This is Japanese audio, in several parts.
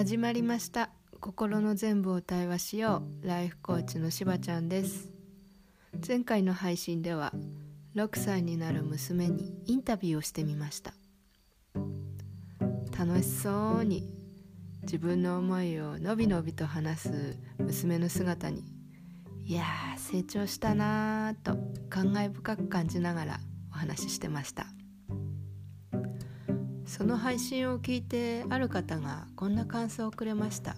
始まりました。心の全部を対話しよう。ライフコーチのしばちゃんです。前回の配信では6歳になる娘にインタビューをしてみました。楽しそうに自分の思いをのびのびと話す娘の姿にいや成長したなぁと感慨深く感じながらお話ししてました。その配信を聞いてある方がこんな感想をくれました。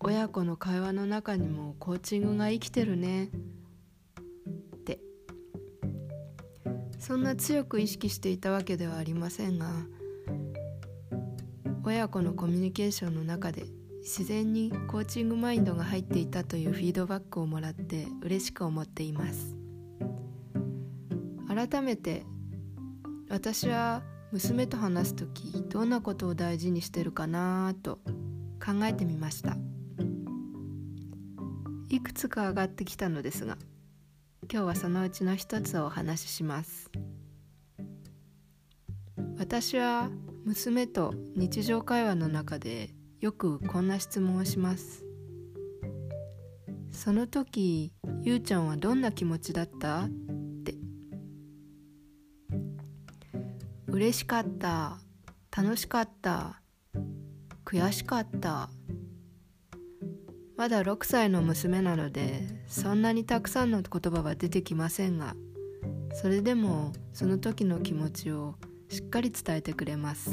親子の会話の中にもコーチングが生きてるね。って。そんな強く意識していたわけではありませんが親子のコミュニケーションの中で自然にコーチングマインドが入っていたというフィードバックをもらって嬉しく思っています。改めて私は娘と話す時どんなことを大事にしてるかなと考えてみました。いくつか上がってきたのですが今日はそのうちの一つをお話しします。私は娘と日常会話の中でよくこんな質問をします。その時ゆうちゃんはどんな気持ちだった？嬉しかった。楽しかった。悔しかった。まだ6歳の娘なのでそんなにたくさんの言葉は出てきませんがそれでもその時の気持ちをしっかり伝えてくれます。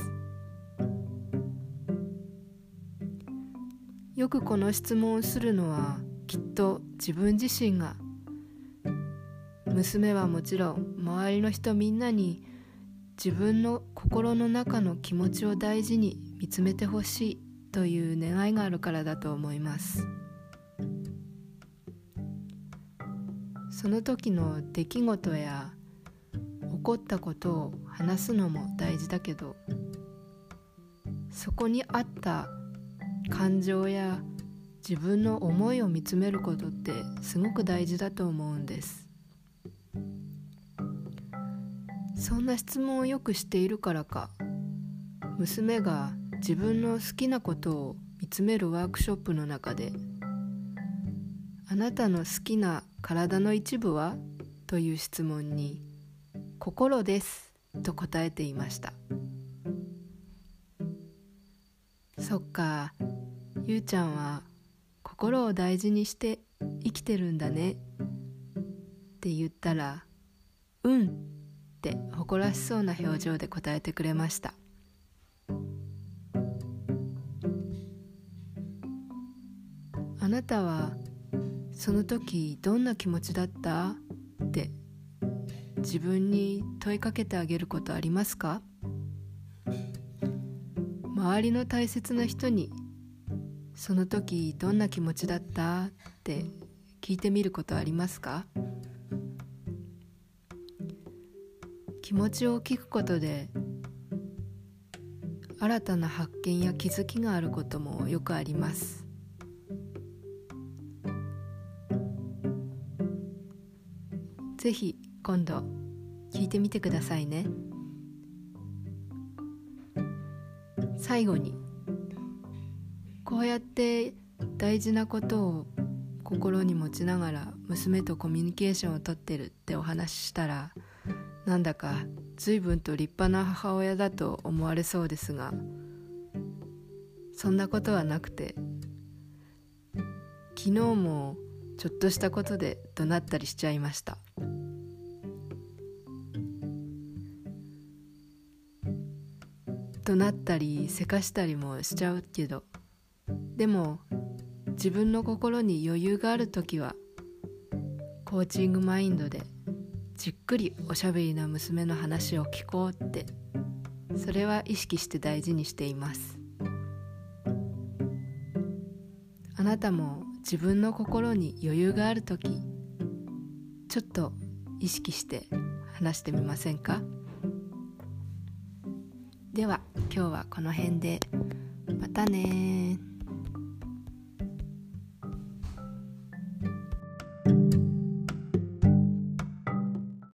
よくこの質問をするのはきっと自分自身が。娘はもちろん周りの人みんなに自分の心の中の気持ちを大事に見つめてほしいという願いがあるからだと思います。その時の出来事や起こったことを話すのも大事だけどそこにあった感情や自分の思いを見つめることってすごく大事だと思うんです。そんな質問をよくしているからか娘が自分の好きなことを見つめるワークショップの中で「あなたの好きな体の一部は?」という質問に「心です」と答えていましたそっかゆうちゃんは心を大事にして生きてるんだねって言ったら「うん」って誇らしそうな表情で答えてくれました。あなたはその時どんな気持ちだった？って自分に問いかけてあげることありますか？周りの大切な人にその時どんな気持ちだった？って聞いてみることありますか？気持ちを聞くことで新たな発見や気づきがあることもよくあります。ぜひ今度聞いてみてくださいね。最後にこうやって大事なことを心に持ちながら娘とコミュニケーションをとってるってお話ししたらなんだか随分と立派な母親だと思われそうですがそんなことはなくて昨日もちょっとしたことで怒鳴ったりしちゃいました。怒鳴ったりせかしたりもしちゃうけどでも自分の心に余裕がある時はコーチングマインドでじっくりおしゃべりな娘の話を聞こうって。それは意識して大事にしています。あなたも自分の心に余裕がある時ちょっと意識して話してみませんか？では今日はこの辺で。またね